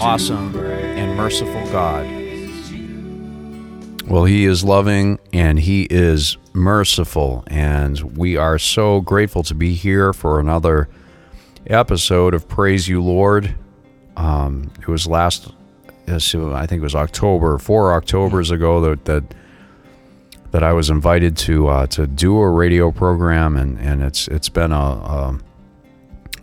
awesome, and merciful God. Well, He is loving and He is merciful, and we are so grateful to be here for another episode of Praise You Lord. Um, it was last, I think it was October, four Octobers ago that that, that I was invited to uh, to do a radio program, and, and it's it's been a, a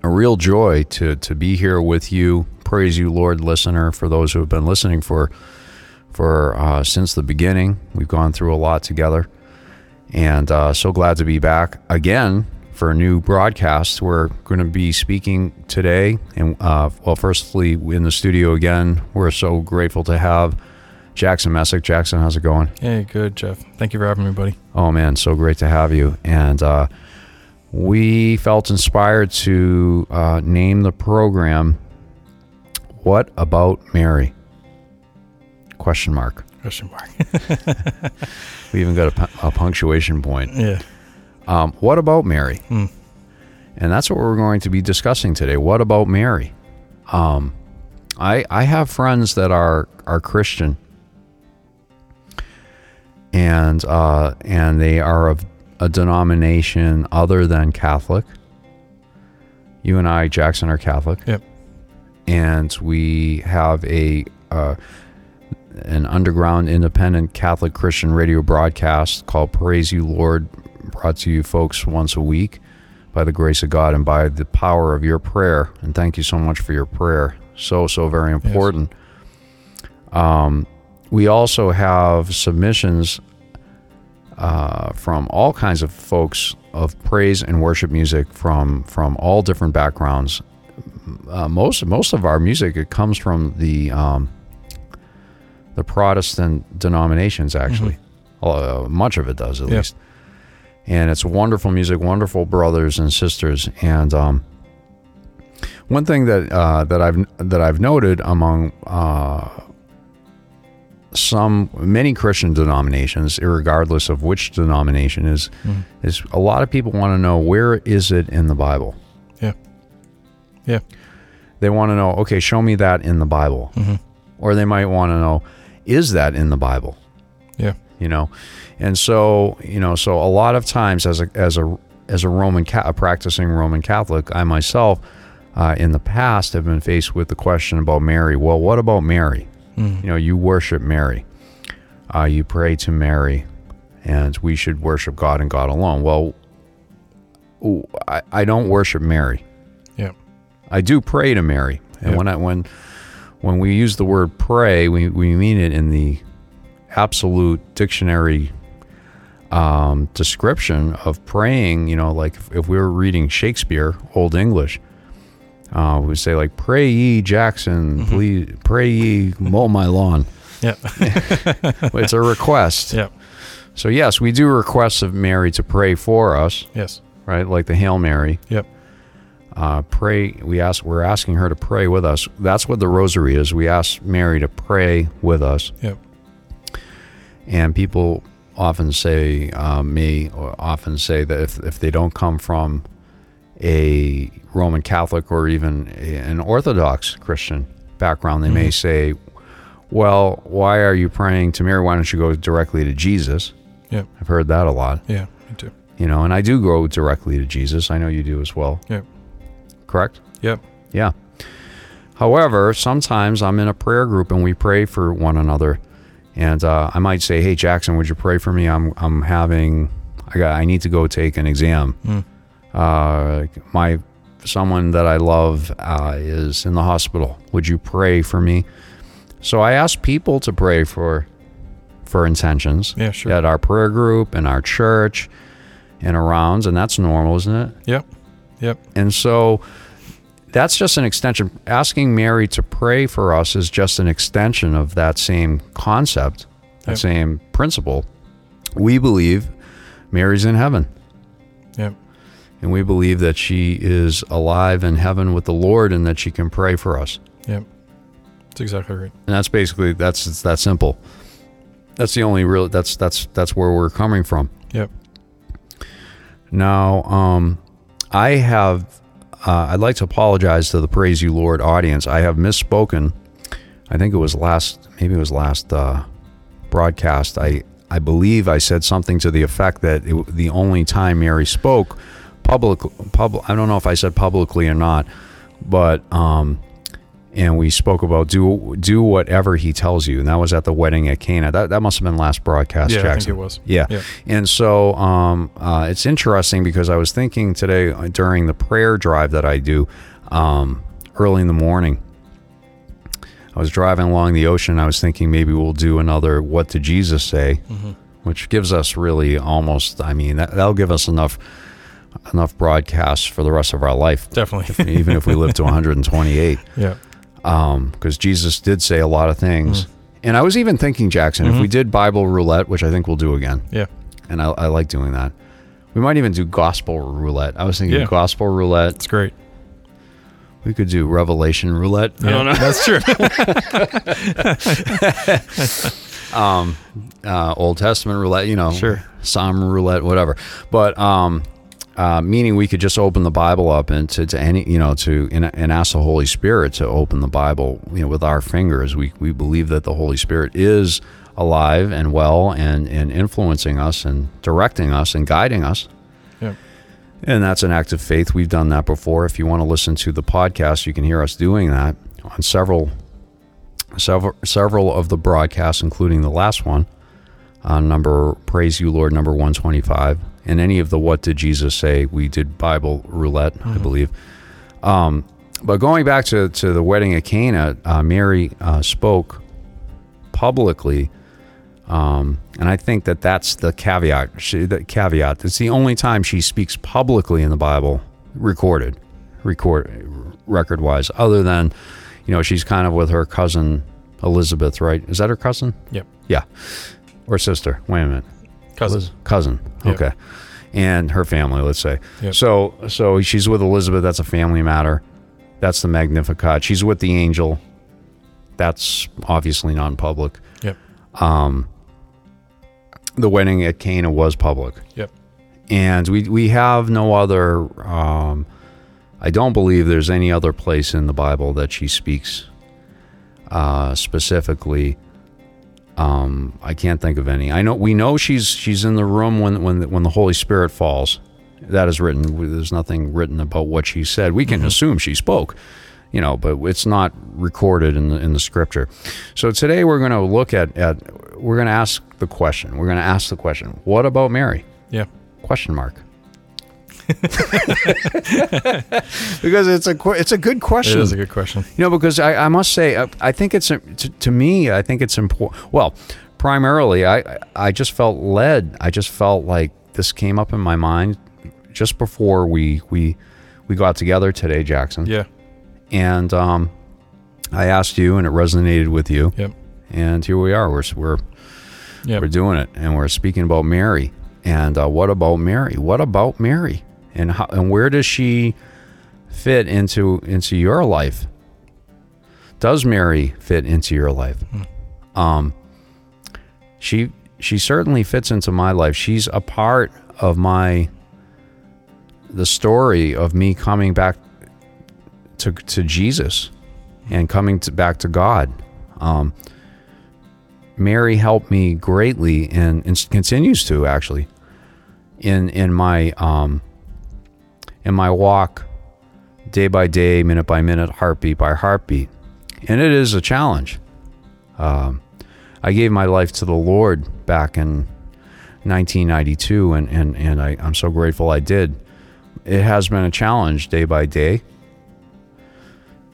a real joy to to be here with you. Praise you, Lord, listener. For those who have been listening for for uh, since the beginning, we've gone through a lot together, and uh, so glad to be back again for a new broadcast. We're going to be speaking today, and uh, well, firstly, in the studio again, we're so grateful to have Jackson Messick. Jackson, how's it going? Hey, good, Jeff. Thank you for having me, buddy. Oh man, so great to have you. And uh, we felt inspired to uh, name the program "What About Mary?" Question mark. Question mark. We even got a, a punctuation point. yeah. Um, what about Mary? Hmm. And that's what we're going to be discussing today. What about Mary? Um, I I have friends that are are Christian, and uh, and they are of a denomination other than Catholic. You and I, Jackson, are Catholic. Yep. And we have a uh, an underground independent Catholic Christian radio broadcast called Praise You Lord, brought to you folks once a week by the grace of God and by the power of your prayer. And thank you so much for your prayer. So, so very important. Um, we also have submissions uh, from all kinds of folks of praise and worship music from from all different backgrounds. Uh, most most of our music it comes from the um, the Protestant denominations, actually. Uh, much of it does, at Yeah. least. And it's wonderful music, wonderful brothers and sisters. And um, one thing that uh, that I've that I've noted among uh, some many Christian denominations, regardless of which denomination is, is a lot of people want to know where is it in the Bible. Yeah. Yeah. They want to know, okay, show me that in the Bible, or they might want to know, is that in the Bible? Yeah. you know? And so you know so a lot of times as a as a as a roman Ca- a practicing roman catholic i myself uh, in the past have been faced with the question about mary. Well what about mary? You know you worship mary. Uh, you pray to mary and we should worship god and god alone. Well ooh, I, I don't worship mary. I do pray to Mary, and Yeah. when I when when we use the word pray, we, we mean it in the absolute dictionary um, description of praying. You know, like if, if we were reading Shakespeare, Old English, uh, we say like, "Pray ye Jackson, please pray ye mow my lawn." Yeah. it's a request. yeah. So yes, we do requests of Mary to pray for us, Yes. right? Like the Hail Mary. Yep. Uh, pray. We ask. We're asking her to pray with us. That's what the Rosary is. We ask Mary to pray with us, Yep. and people often say, uh, may often say that if if they don't come from a Roman Catholic or even a- an Orthodox Christian background, they may say, "Well, why are you praying to Mary? Why don't you go directly to Jesus?" Yep. I've heard that a lot, Yeah. Me too. you know, and I do go directly to Jesus. I know you do as well. Yep. Correct? Yep. Yeah. However, sometimes I'm in a prayer group and we pray for one another, and uh, I might say, "Hey, Jackson, would you pray for me? I'm I'm having I got I need to go take an exam. Uh, my someone that I love uh, is in the hospital. Would you pray for me?" So I ask people to pray for for intentions Yeah, sure. at our prayer group and our church and arounds, and that's normal, isn't it? Yep. Yep. And so that's just an extension. Asking Mary to pray for us is just an extension of that same concept, that Yep. same principle. We believe Mary's in heaven, Yep. and we believe that she is alive in heaven with the Lord, and that she can pray for us. Yep. That's exactly right. And that's basically that's it's that simple. That's the only real. That's that's that's where we're coming from. Yep. Now, um, I have. Uh, I'd like to apologize to the Praise You Lord audience. I have misspoken. I think it was last. Maybe it was last uh, broadcast. I I believe I said something to the effect that it, the only time Mary spoke public public. I don't know if I said publicly or not, but um, and we spoke about do do whatever he tells you, and that was at the wedding at Cana. That that must have been last broadcast. Yeah, I think Jackson. it was. Yeah. Yeah. And so um, uh, it's interesting because I was thinking today uh, during the prayer drive that I do um, early in the morning. I was driving along the ocean. I was thinking maybe we'll do another "What did Jesus say," which gives us really almost. I mean, that, that'll give us enough enough broadcasts for the rest of our life, Definitely. even if we live to 128 yeah. Because Jesus did say a lot of things. And I was even thinking, Jackson, if we did Bible roulette, which I think we'll do again, Yeah. and I, I like doing that, we might even do gospel roulette. I was thinking Yeah. gospel roulette. It's great. We could do Revelation roulette. I don't know. That's true. uh, Old Testament roulette, you know, Sure. Psalm roulette, whatever. But um, uh, meaning we could just open the Bible up and to, to any, you know, to and, and ask the Holy Spirit to open the Bible, you know, with our fingers. We we believe that the Holy Spirit is alive and well and and influencing us and directing us and guiding us. yeah. And that's an act of faith. We've done that before. If you want to listen to the podcast, you can hear us doing that on several several several of the broadcasts, including the last one, uh, number Praise You Lord number one twenty five, and any of the What Did Jesus Say? We did Bible roulette, I believe. Um, but going back to, to the wedding at Cana, uh, Mary uh, spoke publicly um, and I think that that's the caveat. She, the caveat. It's the only time she speaks publicly in the Bible, recorded, record, record wise. Other than, you know, she's kind of with her cousin Elizabeth, right? Is that her cousin? Yep. Yeah, or sister. Wait a minute, Cousin. Liz- cousin. Yep. Okay, and her family. Let's say. Yep. So, so she's with Elizabeth. That's a family matter. That's the Magnificat. She's with the angel. That's obviously non-public Yep. the wedding at Cana was public, Yep. and we we have no other. Um, I don't believe there's any other place in the Bible that she speaks uh, specifically. Um, I can't think of any. I know we know she's she's in the room when when the, when the Holy Spirit falls. That is written. There's nothing written about what she said. We can assume she spoke, you know, but it's not recorded in the in the scripture. So today we're going to look at at we're going to ask the question. We're going to ask the question. What about Mary? Yeah. Question mark. because it's a it's a good question. is a good question. You know, because I, I must say, I, I think it's to, to me, I think it's important. Well, primarily, I I just felt led. I just felt like this came up in my mind just before we we we got together today, Jackson. Yeah. And um, I asked you, and it resonated with you. Yep. And here we are. We're we're Yep. we're doing it, and we're speaking about Mary. And uh, what about Mary? What about Mary? And how and where does she fit into into your life? Does Mary fit into your life? Um, she she certainly fits into my life. She's a part of my the story of me coming back to to Jesus and coming to, back to God. Um, Mary helped me greatly and, and continues to actually in in my um in my walk day by day, minute by minute, heartbeat by heartbeat. And it is a challenge. Um, I gave my life to the Lord back in 1992, and, and, and I, I'm so grateful I did. It has been a challenge day by day,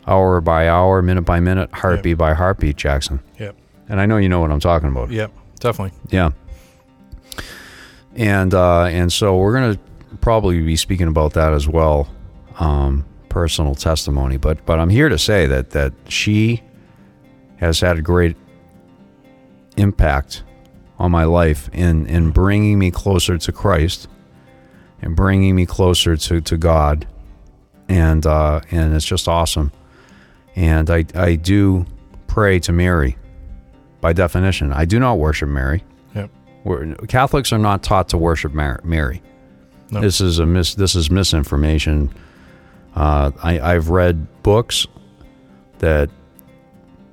hour by hour, minute by minute, heartbeat by heartbeat, Jackson. Yep. And I know you know what I'm talking about. Yep. Definitely. Yeah. And uh, and so we're gonna probably be speaking about that as well, um, personal testimony, but but I'm here to say that that she has had a great impact on my life in in bringing me closer to Christ and bringing me closer to to God, and uh, and it's just awesome. And I I do pray to Mary. By definition, I do not worship Mary. Yep. We're, Catholics are not taught to worship Mar- Mary. No. This is a mis- this is misinformation. Uh, I, I've read books that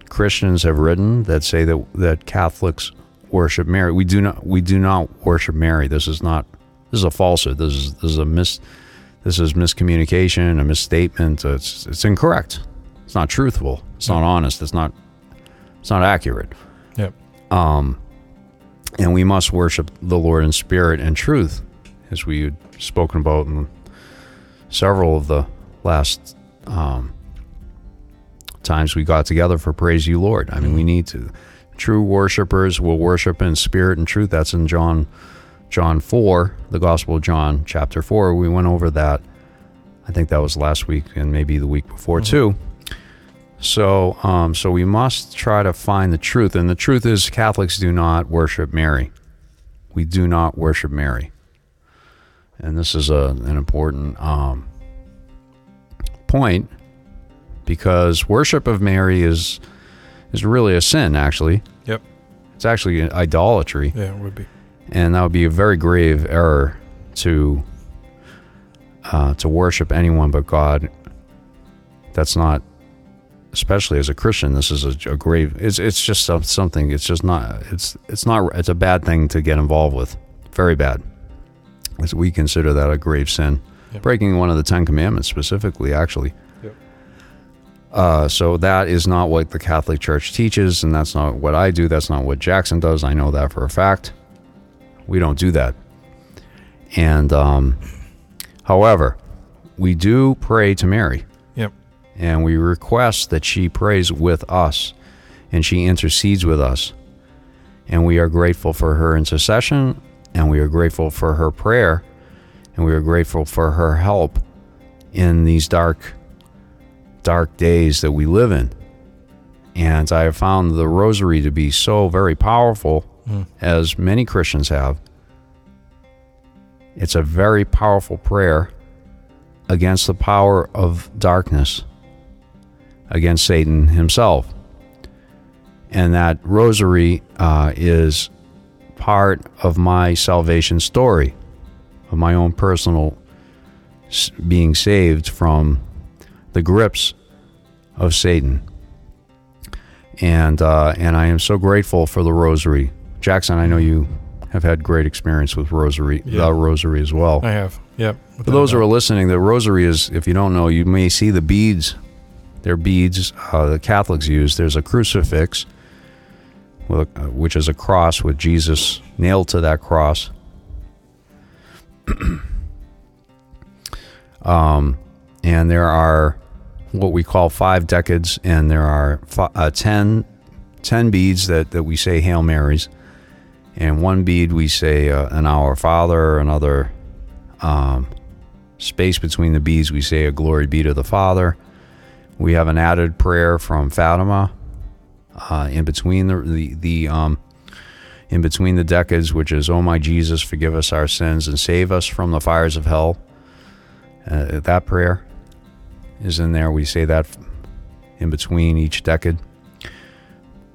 Christians have written that say that that Catholics worship Mary. We do not we do not worship Mary. This is not this is a falsehood. This is this is a mis this is miscommunication, a misstatement. It's it's incorrect. It's not truthful. It's not honest. It's not it's not accurate Yep. Um, and we must worship the Lord in spirit and truth, as we spoken about in several of the last um, times we got together for Praise You, Lord. I mean, we need to. True worshipers will worship in spirit and truth. That's in John, John four, the Gospel of John, chapter four. We went over that. I think that was last week and maybe the week before too. So, um, so we must try to find the truth, and the truth is, Catholics do not worship Mary. We do not worship Mary, and this is a an important um, point because worship of Mary is is really a sin. Actually, Yep. it's actually idolatry Yeah, it would be. and that would be a very grave error to uh, to worship anyone but God. That's not, especially as a Christian. This is a, a grave. It's it's just something. It's just not. It's it's not. It's a bad thing to get involved with. Very bad. As we consider that a grave sin, Yep. breaking one of the Ten Commandments specifically. Actually, Yep. uh, so that is not what the Catholic Church teaches, and that's not what I do. That's not what Jackson does. I know that for a fact. We don't do that. And, um, however, we do pray to Mary, Yep. and we request that she prays with us, and she intercedes with us. And we are grateful for her intercession, and we are grateful for her prayer, and we are grateful for her help in these dark dark days that we live in. And I have found the rosary to be so very powerful, as many Christians have. It's a very powerful prayer against the power of darkness, against Satan himself. And that rosary uh, is part of my salvation story, of my own personal being saved from the grips of Satan. And uh, and I am so grateful for the rosary, Jackson. I know you have had great experience with rosary, Yeah. the rosary as well. I have. Yep. For those who are listening, the rosary is, if you don't know, you may see the beads. They're beads uh, the Catholics use. There's a crucifix, which is a cross with Jesus nailed to that cross. um, and there are what we call five decades, and there are fi- uh, 10, 10 beads that, that we say Hail Marys. And one bead we say uh, an Our Father, another um, space between the beads, we say a glory be to the Father. We have an added prayer from Fatima uh, in between the the, the um, in between the decades, which is "Oh my Jesus, forgive us our sins and save us from the fires of hell." Uh, that prayer is in there. We say that in between each decade.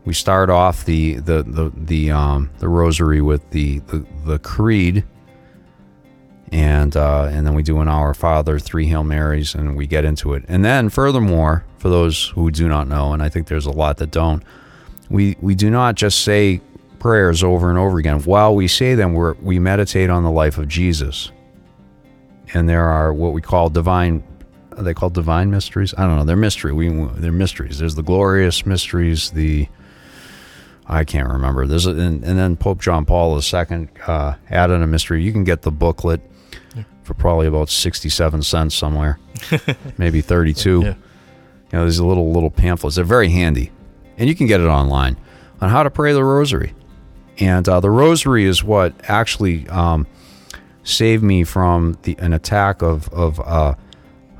We start off the the the the um, the rosary with the the, the creed and uh, and then we do an Our Father, three Hail Marys, and we get into it. And then, furthermore, for those who do not know, and I think there's a lot that don't, we we do not just say prayers over and over again. While we say them, we we meditate on the life of Jesus. And there are what we call divine. They called divine mysteries? I don't know. They're mystery. We they're mysteries. There's the glorious mysteries. The I can't remember. There's a, and, and then Pope John Paul II uh, added a mystery. You can get the booklet for probably about sixty-seven cents somewhere, maybe thirty-two. Yeah. You know, these little little pamphlets. They're very handy, and you can get it online on how to pray the Rosary. And uh, the Rosary is what actually um, saved me from the an attack of of uh,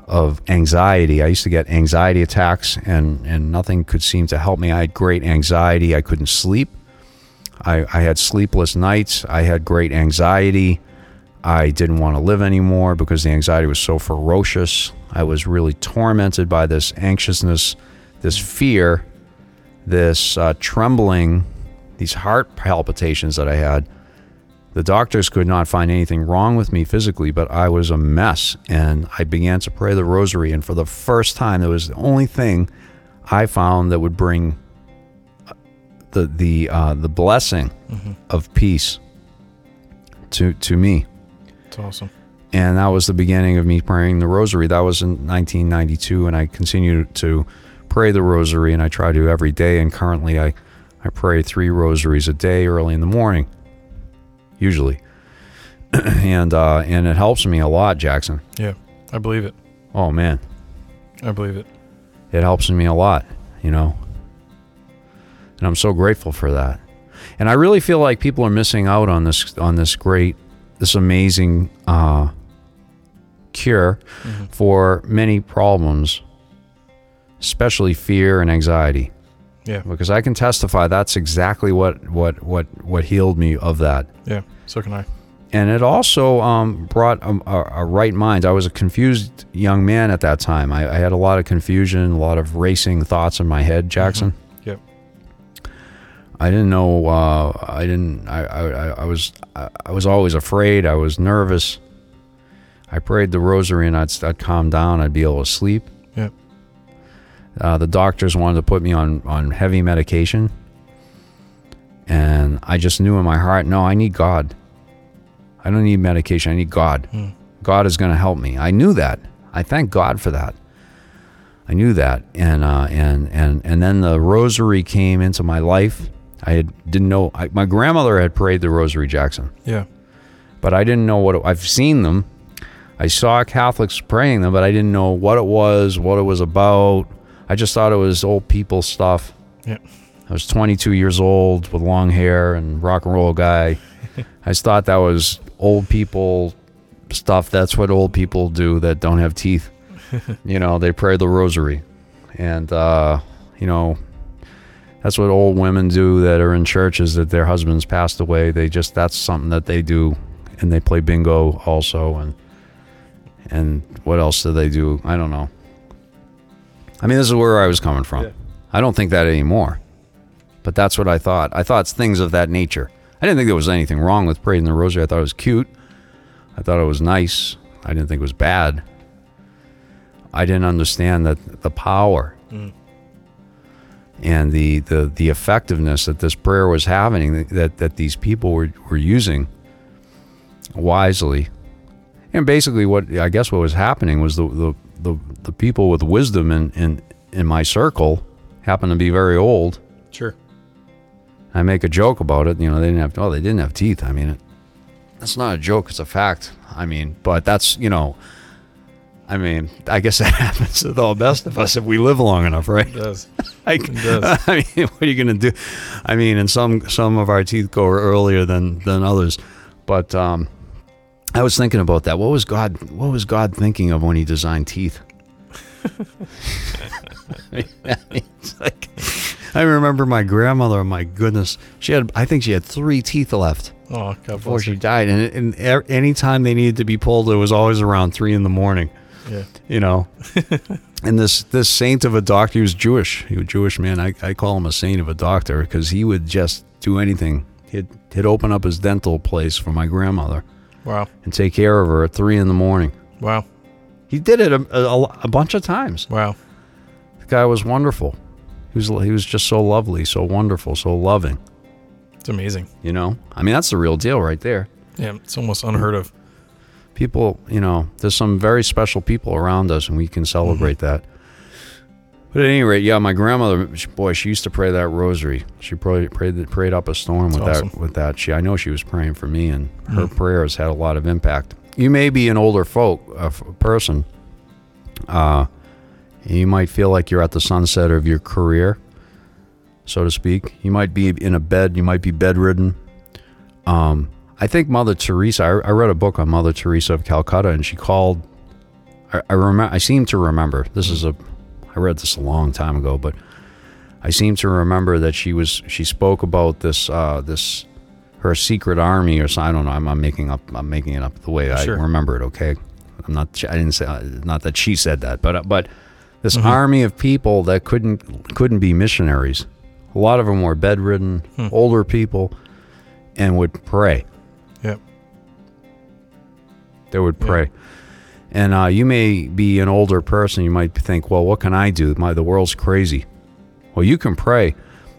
of anxiety. I used to get anxiety attacks, and and nothing could seem to help me. I had great anxiety. I couldn't sleep. I, I had sleepless nights. I had great anxiety. I didn't want to live anymore because the anxiety was so ferocious. I was really tormented by this anxiousness, this fear, this uh, trembling, these heart palpitations that I had. The doctors could not find anything wrong with me physically, but I was a mess. And I began to pray the rosary. And for the first time, it was the only thing I found that would bring uh, the the uh, the blessing of peace to to me. It's awesome. And that was the beginning of me praying the rosary. That was in 1992, and I continued to pray the rosary, and I try to every day. And currently, I I pray three rosaries a day early in the morning, usually, and uh, and it helps me a lot, Jackson. Yeah, I believe it. Oh man, I believe it. it helps me a lot, you know. And I'm so grateful for that. And I really feel like people are missing out on this on this great, this amazing uh, cure for many problems, especially fear and anxiety. Yeah, Because I can testify that's exactly what what what what healed me of that. yeah. So can I. and it also um, brought a, a, a right mind. I was a confused young man at that time. I, I had a lot of confusion, a lot of racing thoughts in my head. Jackson, Yep. I didn't know. Uh, I didn't. I, I, I- was. I, I was always afraid. I was nervous. I prayed the rosary and I'd, I'd calm down. I'd be able to sleep. Yep. Uh, the doctors wanted to put me on on heavy medication, and I just knew in my heart, no, I need God. I don't need medication. I need God. God is going to help me. I knew that. I thank God for that. I knew that, and uh, and and and then the rosary came into my life. I had, didn't know. I, my grandmother had prayed the rosary, Jackson Yeah. but I didn't know what it, I've seen them. I saw Catholics praying them, but I didn't know what it was, what it was about. I just thought it was old people stuff. Yeah. I was 22 years old with long hair and rock and roll guy. I just thought that was old people stuff. That's what old people do that don't have teeth. you know, they pray the rosary. And, uh, you know, that's what old women do that are in churches that their husbands passed away. They just, that's something that they do. And they play bingo also. And, and what else do they do? I don't know. I mean, this is where I was coming from. Yeah. I don't think that anymore. But that's what I thought. I thought it's things of that nature. I didn't think there was anything wrong with praying the rosary. I thought it was cute. I thought it was nice. I didn't think it was bad. I didn't understand that the power mm. And the, the, the effectiveness that this prayer was having, that, that these people were, were using wisely. And basically, what I guess what was happening was the, the, the, the people with wisdom in, in, in my circle happened to be very old. Sure. I make a joke about it. You know, they didn't have. Oh, they didn't have teeth. I mean, it, that's not a joke. It's a fact. I mean, but that's you know. I mean, I guess that happens to the best of us if we live long enough, right? It does. Like, It does. I mean, what are you going to do? I mean, and some some of our teeth go earlier than than others, but um, I was thinking about that. What was God? What was God thinking of when He designed teeth? it's like, I remember my grandmother. My goodness, she had. I think she had three teeth left Oh, God before she died, and and any time they needed to be pulled, it was always around three in the morning Yeah. you know. and this this saint of a doctor, he was Jewish. He was a Jewish man. I, I call him a saint of a doctor because he would just do anything. He'd he'd open up his dental place for my grandmother Wow. and take care of her at three in the morning. Wow. He did it a, a, a bunch of times. Wow. The guy was wonderful. He was he was just so lovely, so wonderful, so loving. It's amazing. You know, I mean that's the real deal right there. Yeah. It's almost unheard of. People, you know, there's some very special people around us, and we can celebrate that. But at any rate, yeah, my grandmother, boy, she used to pray that rosary. She prayed prayed, prayed up a storm with That's that. With that, she I know she was praying for me, and her prayers had a lot of impact. You may be an older folk uh, person. Uh, you might feel like you're at the sunset of your career, so to speak. You might be in a bed. You might be bedridden. Um, I think Mother Teresa. I, I read a book on Mother Teresa of Calcutta, and she called. I I, remember. I seem to remember. This is a. I read this a long time ago, but I seem to remember that she was. She spoke about this. Uh, this her secret army or. I don't know. I'm, I'm making up. I'm making it up the way Sure. I remember it. Okay. I'm not. I didn't say. Uh, not that she said that, but uh, but this mm-hmm. army of people that couldn't couldn't be missionaries. A lot of them were bedridden, hmm. older people, and would pray. They would pray. And uh, you may be an older person. You might think, well, what can I do? My the world's crazy. Well, you can pray.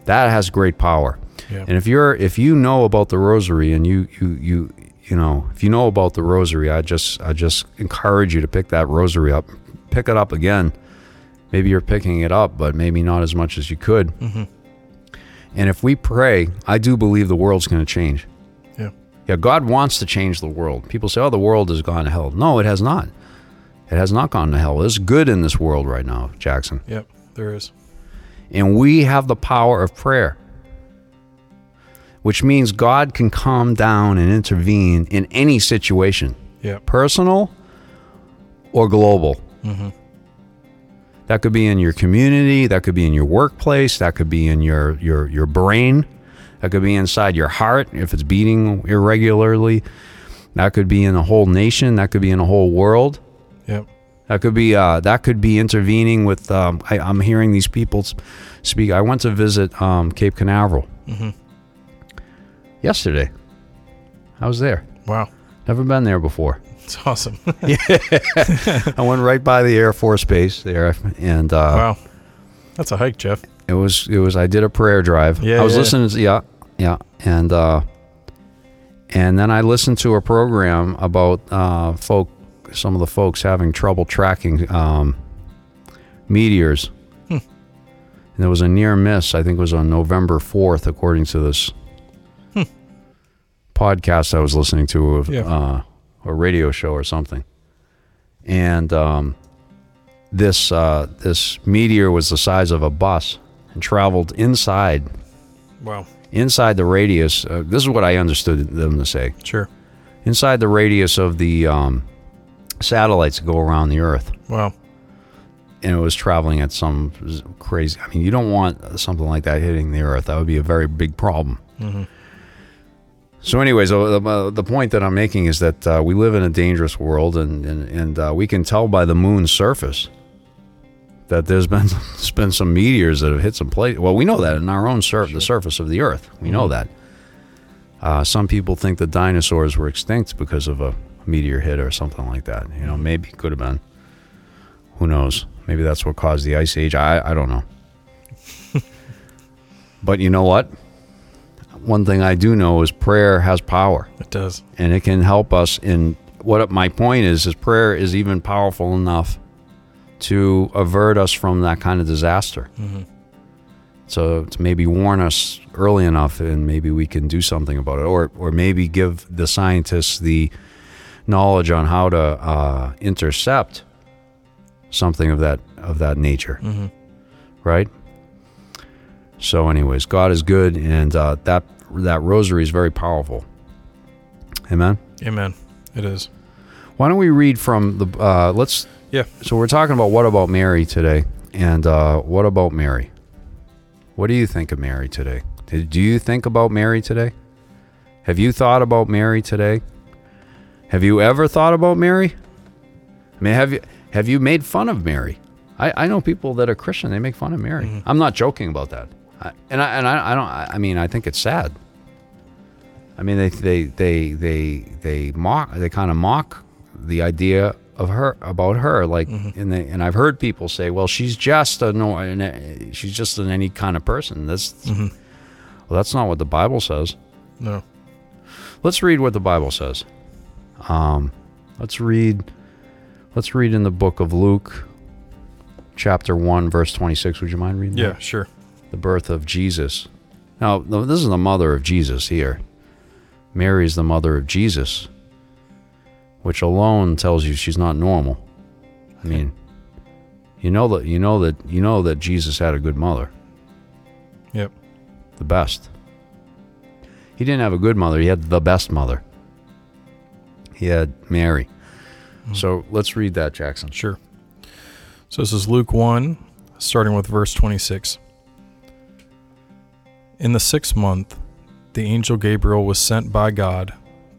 That has great power. Yeah. And if you're if you know about the rosary and you you you you know if you know about the rosary, I just I just encourage you to pick that rosary up, pick it up again. Maybe you're picking it up, but maybe not as much as you could. Mm-hmm. And if we pray, I do believe the world's going to change. Yeah. God wants to change the world. People say, "Oh, the world has gone to hell." No, it has not. It has not gone to hell. There's good in this world right now, Jackson. Yep. There is. And we have the power of prayer, which means God can come down and intervene in any situation, Yep. personal or global. Mm-hmm. That could be in your community, that could be in your workplace, that could be in your, your, your brain, that could be inside your heart if it's beating irregularly, that could be in a whole nation, that could be in a whole world. Yep. That could be uh, that could be intervening with. Um, I, I'm hearing these people speak. I went to visit um, Cape Canaveral yesterday. I was there. Wow. Never been there before. It's awesome. yeah. I went right by the Air Force Base there, and uh, wow. That's a hike, Jeff. It was it was. I did a prayer drive. Yeah, I was yeah. listening. To, yeah, yeah, and uh, and then I listened to a program about uh, folk. Some of the folks having trouble tracking um, meteors, Hmm. and there was a near miss. I think it was on November fourth, according to this podcast I was listening to of Hmm. Yeah. uh, a radio show or something, and um, this uh, this meteor was the size of a bus and traveled inside Wow. inside the radius. Uh, this is what I understood them to say. Sure. Inside the radius of the um, satellites that go around the Earth, Wow. and it was traveling at some crazy. I mean, you don't want something like that hitting the Earth. That would be a very big problem. So, anyways, uh, the, uh, the point that I'm making is that uh, we live in a dangerous world, and and, and uh, we can tell by the moon's surface that there's been there's been some meteors that have hit some place. Well, we know that in our own surf, the surface of the Earth, we know that. Uh, some people think the dinosaurs were extinct because of a meteor hit or something like that. You know, maybe could have been. Who knows? Maybe that's what caused the ice age. I I don't know. but you know what? One thing I do know is prayer has power It does. and it can help us in what my point is is prayer is even powerful enough to avert us from that kind of disaster. So to maybe warn us early enough and maybe we can do something about it or or maybe give the scientists the knowledge on how to uh, intercept something of that of that nature. Right? So anyways god is good and uh, that that rosary is very powerful. Amen? Amen. It is. why don't we read from the uh, let's Yeah. so we're talking about what about mary today? And uh, what about mary? What do you think of mary today? Do you think about mary today? Have you thought about mary today? Have you ever thought about mary? I mean have you have you made fun of mary? I, I know people that are christian they make fun of mary. I'm not joking about that. I, and I and I, I don't I, I mean i think it's sad. I mean, they they they they they mock they kind of mock the idea of her about her like and they, and I've heard people say well she's just a no she's just an any kind of person that's well that's not what the Bible says No. let's read what the Bible says um let's read let's read in the book of Luke chapter 1 verse 26 would you mind reading that? Yeah. Sure. the birth of Jesus. Now, this is the mother of Jesus here. Mary is the mother of Jesus, which alone tells you she's not normal. I mean, you know that you know that you know that Jesus had a good mother, Yep. the best. He didn't have a good mother; he had the best mother. He had Mary. Hmm. So let's read that, Jackson. Sure. So this is Luke 1, starting with verse 26. In the sixth month, the angel Gabriel was sent by God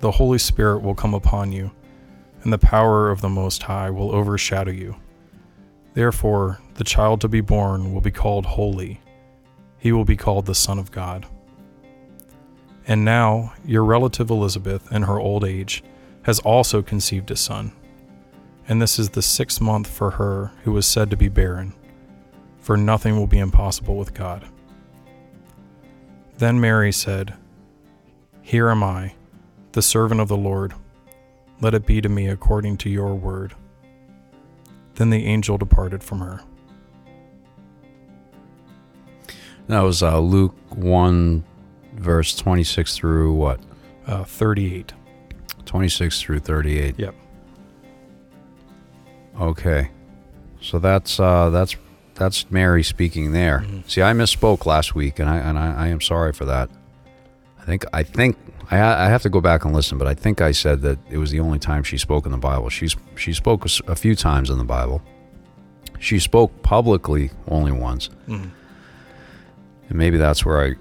The Holy Spirit will come upon you, and the power of the Most High will overshadow you. Therefore, the child to be born will be called Holy. He will be called the Son of God. And now, your relative Elizabeth, in her old age, has also conceived a son and this is the sixth month for her who was said to be barren, for nothing will be impossible with God. Then Mary said, Here am I, the servant of the Lord. Let it be to me according to your word. Then the angel departed from her. That was uh, Luke 1, verse 26 through what? Uh, 38. 26 through 38. Yep. Okay. So that's uh, that's that's Mary speaking there. See, I misspoke last week, and I and I, I am sorry for that. I think I think I, I have to go back and listen, but I think I said that it was the only time she spoke in the Bible. She's she spoke a few times in the Bible. She spoke publicly only once, Mhm. and maybe that's where I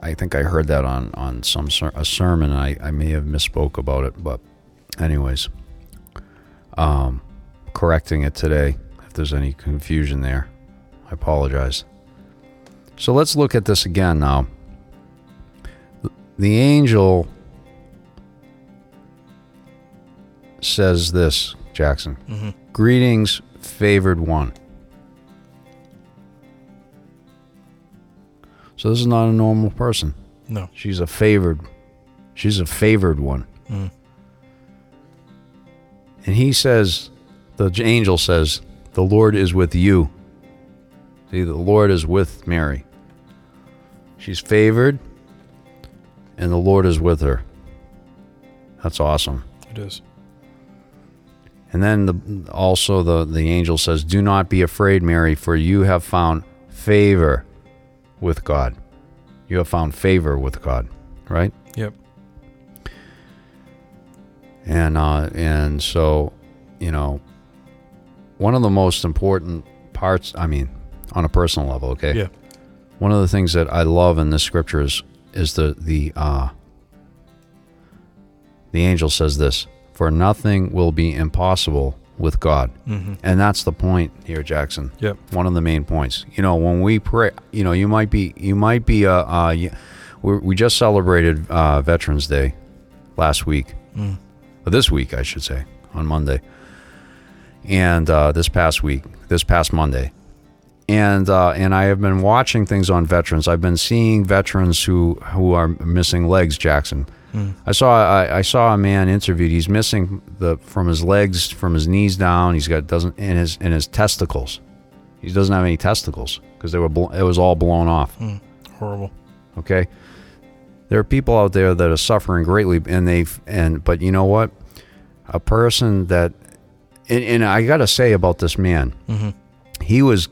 I think I heard that on on some ser- a sermon. I I may have misspoke about it, but anyways, um, correcting it today. If there's any confusion there, I apologize. So let's look at this again now. The angel says this, Jackson. Mhm. Greetings, favored one. So this is not a normal person. No. She's a favored. She's a favored one. Mm. And he says, the angel says, the Lord is with you. See, the Lord is with Mary. She's favored, and the Lord is with her. That's awesome. It is. And then the, also the, the angel says, Do not be afraid, Mary, for you have found favor with God. You have found favor with God, right? Yep. And uh, and so, you know, one of the most important parts. I mean, on a personal level, okay. Yeah. One of the things that I love in this scripture is the the uh, the angel says this: "For nothing will be impossible with God," hmm and that's the point here, Jackson. Yep. One of the main points. You know, when we pray, you know, you might be, you might be, uh, uh we we just celebrated uh, Veterans Day last week, Mm. or this week, I should say, on Monday, and uh, this past week, this past Monday, and uh, and I have been watching things on veterans. I've been seeing veterans who who are missing legs. Jackson, Mm. I saw I, I saw a man interviewed. He's missing the from his legs, from his knees down. He's got doesn't in his in his testicles. He doesn't have any testicles because they were bl- it was all blown off. Mm. Horrible. Okay, there are people out there that are suffering greatly, and they've and but you know what, a person that and, and I got to say about this man, hmm he was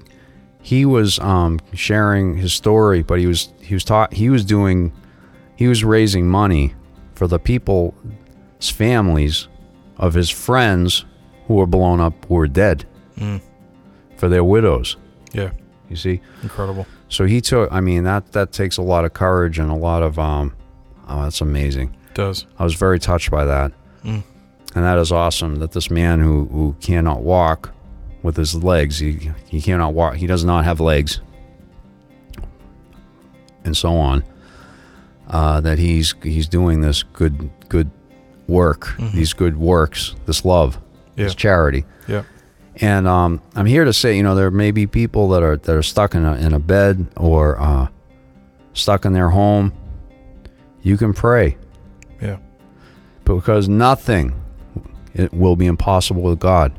he was um, sharing his story, but he was he was taught he was doing he was raising money for the people's families of his friends who were blown up who were dead Mm. for their widows. Yeah. You see, Incredible. so he took. I mean that that takes a lot of courage and a lot of um. Oh, that's amazing. It does. I was very touched by that. Mm. And that is awesome that this man who, who cannot walk with his legs, he, he cannot walk, he does not have legs, and so on, uh, that he's he's doing this good good work, these good works, this love, Yeah. this charity. Yeah. And um, I'm here to say, you know, there may be people that are that are stuck in a in a bed or uh, stuck in their home. You can pray Yeah. because nothing it will be impossible with God.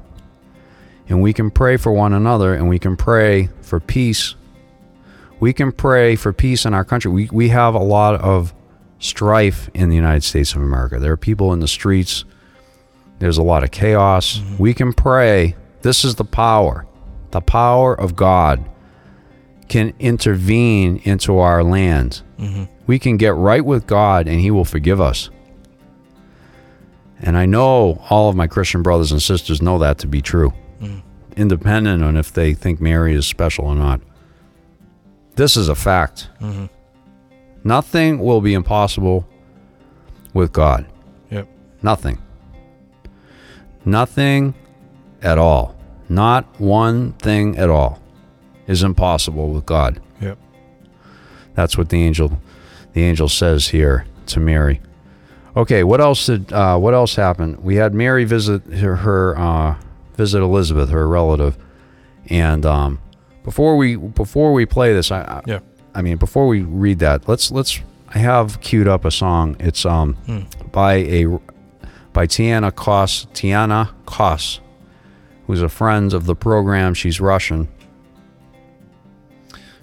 And we can pray for one another and we can pray for peace. We can pray for peace in our country. We, we have a lot of strife in the United States of America. There are people in the streets. There's a lot of chaos. Mm-hmm. We can pray. This is the power. The power of God can intervene into our land. Mm-hmm. We can get right with God and He will forgive us. And I know all of my Christian brothers and sisters know that to be true, independent on if they think Mary is special or not. This is a fact. Nothing will be impossible with God. Yep. Nothing. Nothing at all. Not one thing at all is impossible with God. Yep. That's what the angel, the angel says here to Mary. Okay, what else did uh, what else happened? We had Mary visit her, her uh, visit Elizabeth, her relative, and um, before we before we play this, I, I Yeah. I mean before we read that, let's let's I have queued up a song. It's um by a by Tiana Koss Tiana Koss, who's a friend of the program. She's Russian.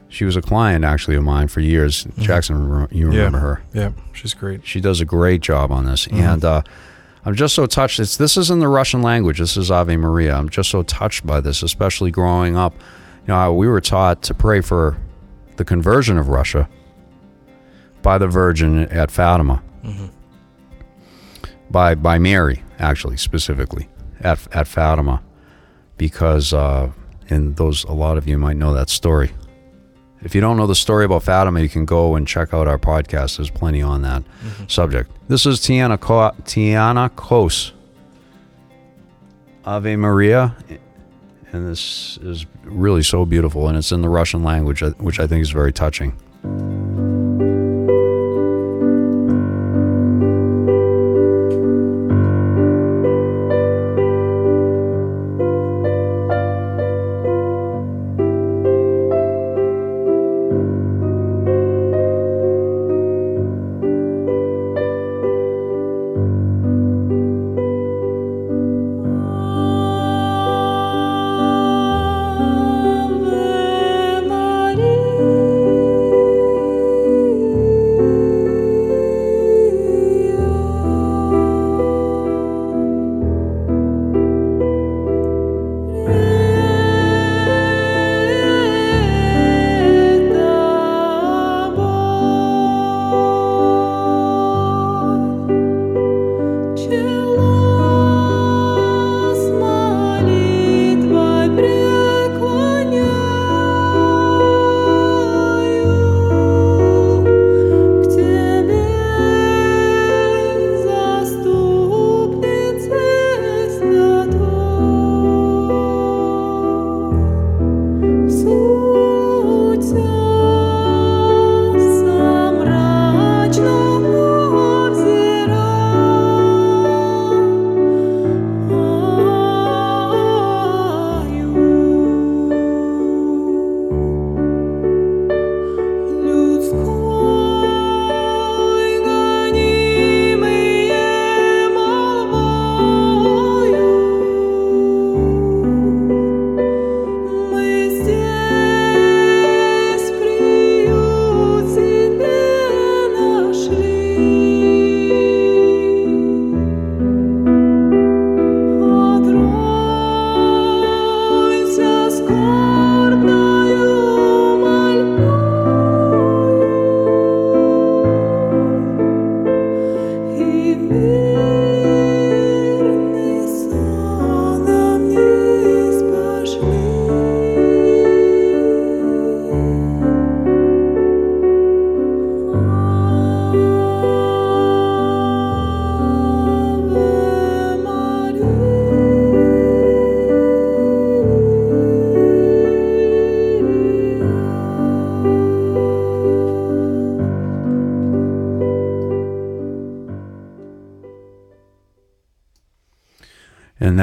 She was a client actually of mine for years. Jackson, you remember her? Yeah. She's great. She does a great job on this, and uh, I'm just so touched. It's this is in the Russian language. This is Ave Maria. I'm just so touched by this, especially growing up. You know, we were taught to pray for the conversion of Russia by the Virgin at Fatima, by by Mary, actually specifically at at Fatima, because uh, and those a lot of you might know that story. If you don't know the story about Fatima, you can go and check out our podcast. There's plenty on that subject. This is Tiana Ko- Tiana Kos. Ave Maria, and this is really so beautiful, and it's in the Russian language, uh, which I think is very touching.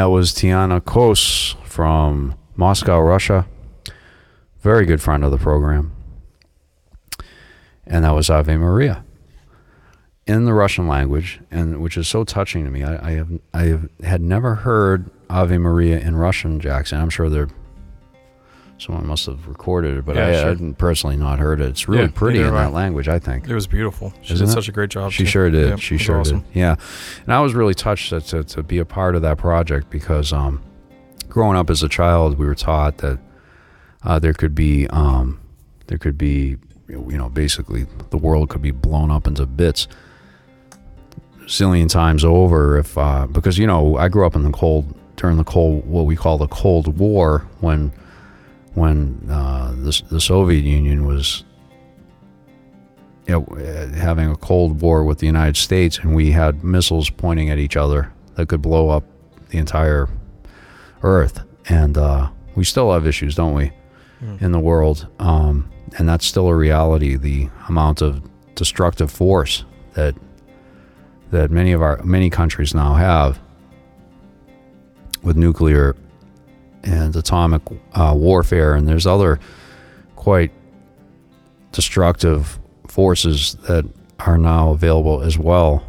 That was Tiana Kos from Moscow, Russia. Very good friend of the program. And that was Ave Maria in the Russian language, and which is so touching to me. I, I have I have, had never heard Ave Maria in Russian, Jackson. I'm sure there someone must have recorded it, but Yeah, I sure. hadn't personally not heard it. It's really Yeah, pretty in that language, I think. It was beautiful. She Isn't did it? such a great job. She too. sure did. Yeah, she sure awesome. did. Yeah, and I was really touched to, to, to be a part of that project because um, growing up as a child, we were taught that uh, there could be um, there could be you know basically the world could be blown up into bits a zillion times over if uh, because you know I grew up in the cold during the cold what we call the Cold War when when uh, the, the Soviet Union was you know, uh, having a cold war with the United States, and we had missiles pointing at each other that could blow up the entire Earth. And uh, we still have issues, don't we, in the world? Um, and that's still a reality. The amount of destructive force that that many of our many countries now have with nuclear and atomic uh, warfare, and there's other quite destructive forces that are now available as well.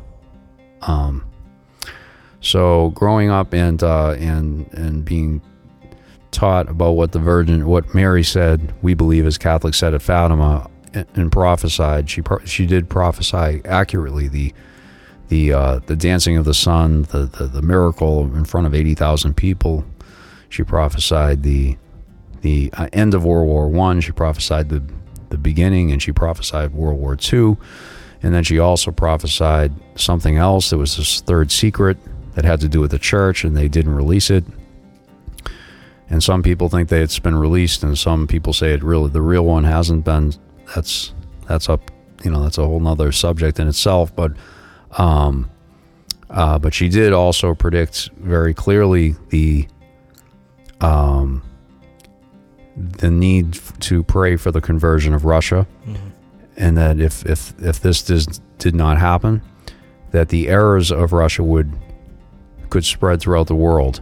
Um, so growing up and uh, and and being taught about what the Virgin, what Mary said, we believe as Catholics said at Fatima and, and prophesied. She she did prophesy accurately the the uh, the dancing of the sun, the, the the miracle in front of eighty thousand people. She prophesied the the uh, end of World War One. She prophesied the the beginning, and she prophesied World War Two, and then she also prophesied something else. There was this third secret that had to do with the church, and they didn't release it. And some people think that it's been released, and some people say it really the real one hasn't been. That's that's up, you know, that's a whole nother subject in itself. But um, uh, but she did also predict very clearly the um, the need to pray for the conversion of Russia, and that if if if this does, did not happen, that the errors of Russia would could spread throughout the world.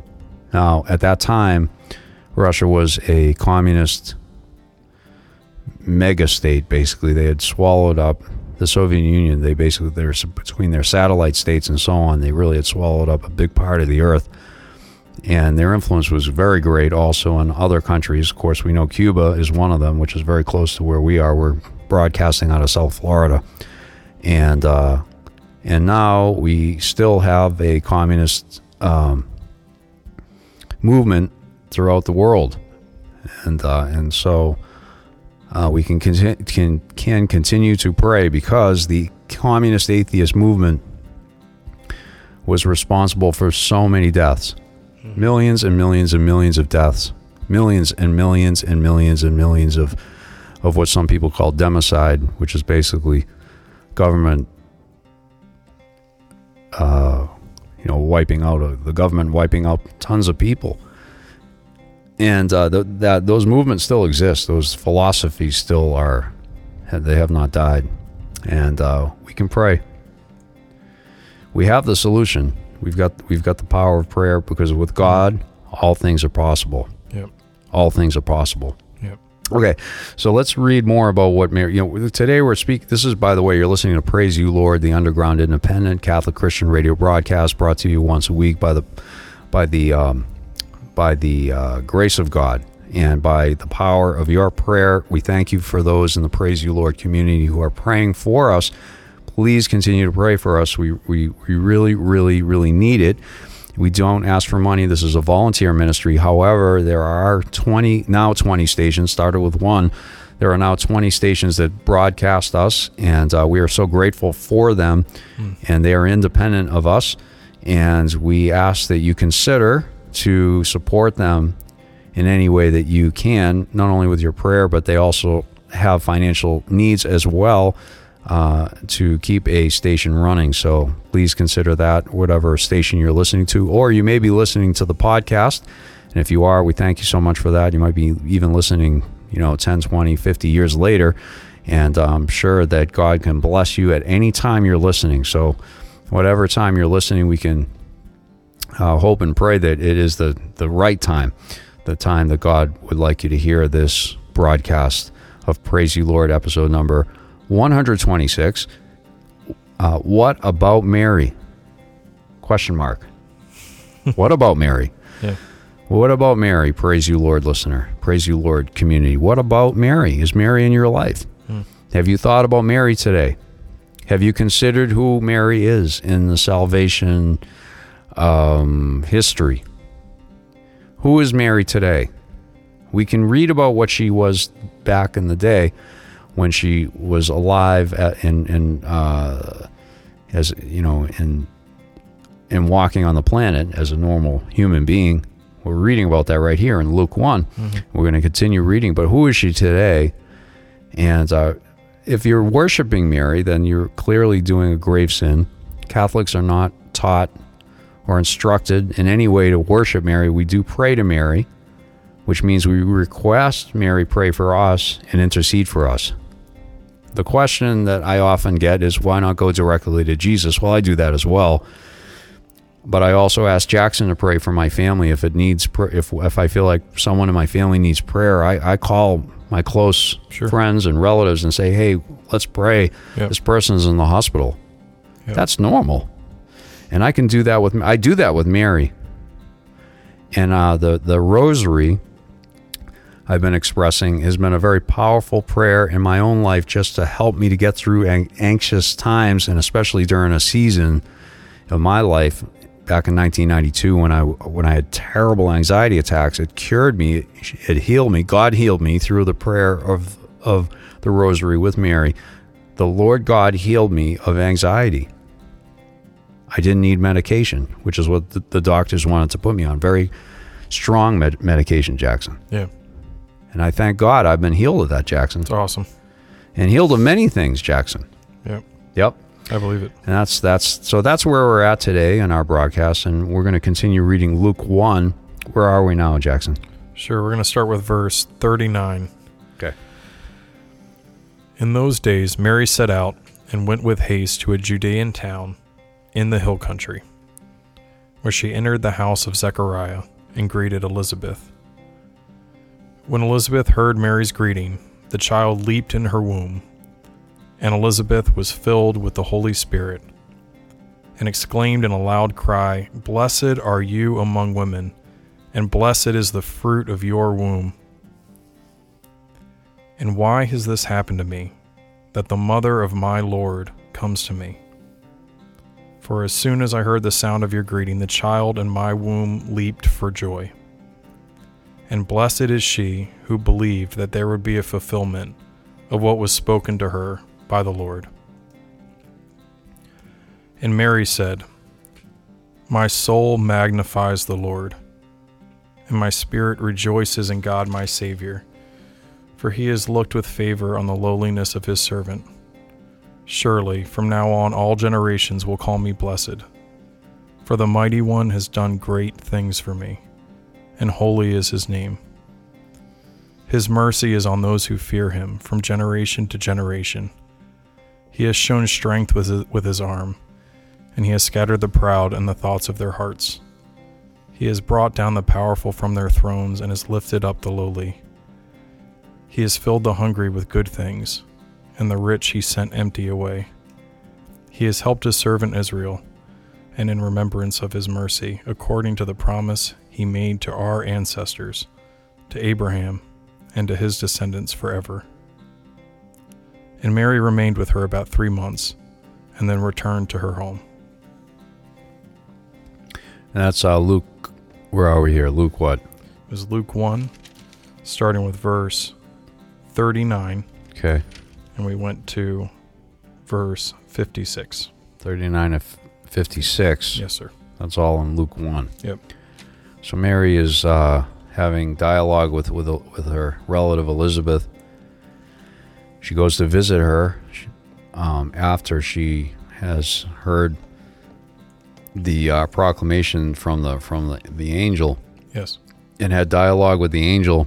Now, at that time, Russia was a communist mega state. Basically, they had swallowed up the Soviet Union. They basically they're between their satellite states and so on. They really had swallowed up a big part of the earth and their influence was very great also in other countries. Of course, we know Cuba is one of them, which is very close to where we are. We're broadcasting out of South Florida, and uh, and now we still have a communist um, movement throughout the world, and uh, and so. Uh, we can, conti- can can continue to pray because the communist atheist movement was responsible for so many deaths millions and millions and millions of deaths, millions and millions and millions and millions of of what some people call democide, which is basically government, uh, you know, wiping out a, the government wiping out tons of people. And uh, th- that those movements still exist. Those philosophies still are. They have not died, and uh, we can pray. We have the solution. We've got we've got the power of prayer because with God, all things are possible. Yep. All things are possible. Yep. Okay, so let's read more about what Mary. You know, today we're speak. This is, by the way, you're listening to "Praise You, Lord," the underground independent Catholic Christian radio broadcast brought to you once a week by the by the um, by the uh, grace of God and by the power of your prayer. We thank you for those in the Praise You, Lord community who are praying for us. Please continue to pray for us. We we we really really really need it. We don't ask for money. This is a volunteer ministry. However, there are 20 now 20 stations. Started with one. There are now 20 stations that broadcast us, and uh, we are so grateful for them. And they are independent of us. And we ask that you consider to support them in any way that you can, not only with your prayer, but they also have financial needs as well uh, to keep a station running. So please consider that, whatever station you're listening to, or you may be listening to the podcast. And if you are, we thank you so much for that. You might be even listening, you know, 10, 20, 50 years later. And I'm sure that God can bless you at any time you're listening. So, whatever time you're listening, we can uh, hope and pray that it is the, the right time, the time that God would like you to hear this broadcast of Praise You Lord, episode number 126. Uh, what about Mary? Question mark. what about Mary? Yeah. What about Mary? Praise you, Lord, listener. Praise you, Lord, community. What about Mary? Is Mary in your life? Have you thought about Mary today? Have you considered who Mary is in the salvation um, history? Who is Mary today? We can read about what she was back in the day when she was alive at, and, and uh, as you know, in and walking on the planet as a normal human being. We're reading about that right here in Luke one. We're going to continue reading, but who is she today? And uh, if you're worshiping Mary, then you're clearly doing a grave sin. Catholics are not taught or instructed in any way to worship Mary. We do pray to Mary, which means we request Mary pray for us and intercede for us. The question that I often get is why not go directly to Jesus? Well, I do that as well. But I also ask Jackson to pray for my family if it needs pr- if if I feel like someone in my family needs prayer. I, I call my close Sure. friends and relatives and say, "Hey, let's pray. Yep. This person's in the hospital." Yep. That's normal, and I can do that with I do that with Mary. And uh, the the rosary I've been expressing has been a very powerful prayer in my own life just to help me to get through anxious times, and especially during a season of my life back in 1992 when I when I had terrible anxiety attacks. It cured me. It healed me. God healed me through the prayer of of the Rosary with Mary. The Lord God healed me of anxiety. I didn't need medication, which is what the, the doctors wanted to put me on. Very strong med- medication, Jackson. Yeah. And I thank God I've been healed of that, Jackson, It's awesome. and healed of many things, Jackson. Yep. Yep. I believe it. And that's that's so that's where we're at today in our broadcast, and we're going to continue reading Luke one. Where are we now, Jackson? Sure. We're going to start with verse 39. Okay. In those days, Mary set out and went with haste to a Judean town in the hill country, where she entered the house of Zechariah and greeted Elizabeth. When Elizabeth heard Mary's greeting, the child leaped in her womb, and Elizabeth was filled with the Holy Spirit and exclaimed in a loud cry, Blessed are you among women, and blessed is the fruit of your womb. And why has this happened to me, that the mother of my Lord comes to me? For as soon as I heard the sound of your greeting, the child in my womb leaped for joy. And blessed is she who believed that there would be a fulfillment of what was spoken to her by the Lord. And Mary said, My soul magnifies the Lord, and my spirit rejoices in God my Savior for he has looked with favor on the lowliness of his servant. Surely, from now on, all generations will call me blessed. For the Mighty One has done great things for me, and holy is his name. His mercy is on those who fear him from generation to generation. He has shown strength with his, arm, and he has scattered the proud in the thoughts of their hearts. He has brought down the powerful from their thrones and has lifted up the lowly. He has filled the hungry with good things, and the rich he sent empty away. He has helped his servant Israel, and in remembrance of his mercy, according to the promise he made to our ancestors, to Abraham, and to his descendants forever. And Mary remained with her about three months, and then returned to her home. And that's uh, Luke. Where are we here? Luke what? It was Luke 1, starting with verse 39, Okay. and we went to verse 56. 39 of 56. Yes, sir. That's all in Luke 1. Yep. So Mary is uh, having dialogue with, with, with her relative Elizabeth. She goes to visit her um, after she has heard the uh, proclamation from the from the, the angel Yes. and had dialogue with the angel.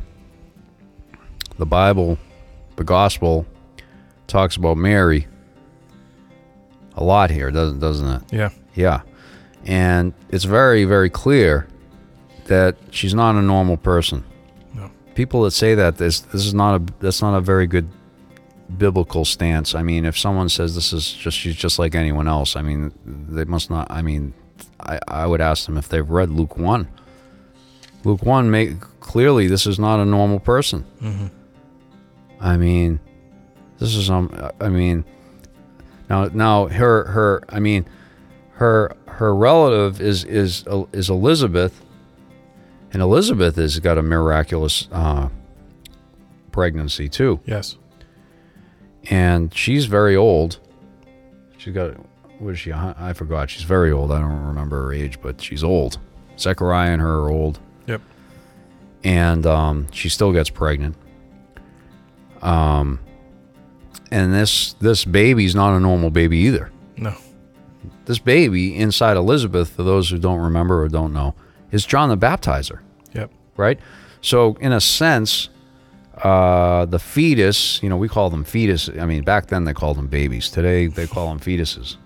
The Bible, the gospel, talks about Mary a lot here, doesn't doesn't it? Yeah. Yeah. and it's very very clear that she's not a normal person. No. People that say that this this is not a that's not a very good biblical stance. I mean, if someone says this is just she's just like anyone else, I mean, they must not. I mean, I I would ask them if they've read Luke one. Luke one make clearly this is not a normal person. Mm-hmm. I mean, this is um. I mean, now now her her. I mean, her her relative is is is Elizabeth, and Elizabeth has got a miraculous uh, pregnancy too, Yes. and she's very old. She's got what is she? I I forgot. She's very old. I don't remember her age, but she's old. Zechariah and her are old Yep. and um, she still gets pregnant. Um, and this this baby's not a normal baby either. No. This baby inside Elizabeth, for those who don't remember or don't know, is John the Baptizer, Yep. right? So in a sense, uh, the fetus, you know, we call them fetus. I mean, back then they called them babies. Today they call them fetuses.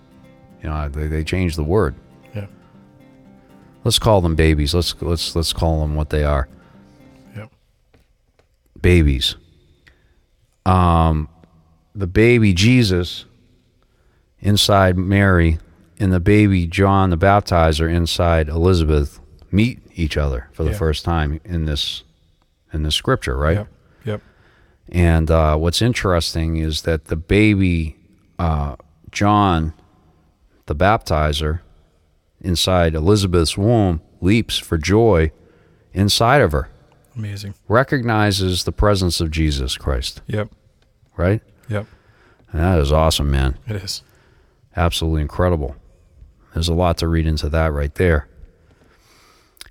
You know, they, they changed the word. Yeah. Let's call them babies. Let's let's let's call them what they are. Yep. babies. Um, the baby Jesus inside Mary and the baby John the Baptizer inside Elizabeth meet each other for the Yeah. first time in this in this scripture, right? Yep. Yep. And uh, what's interesting is that the baby uh, John the Baptizer inside Elizabeth's womb leaps for joy inside of her, Amazing. recognizes the presence of Jesus Christ, Yep. right? Yep. And that is awesome, man. It is. Absolutely incredible. There's a lot to read into that right there.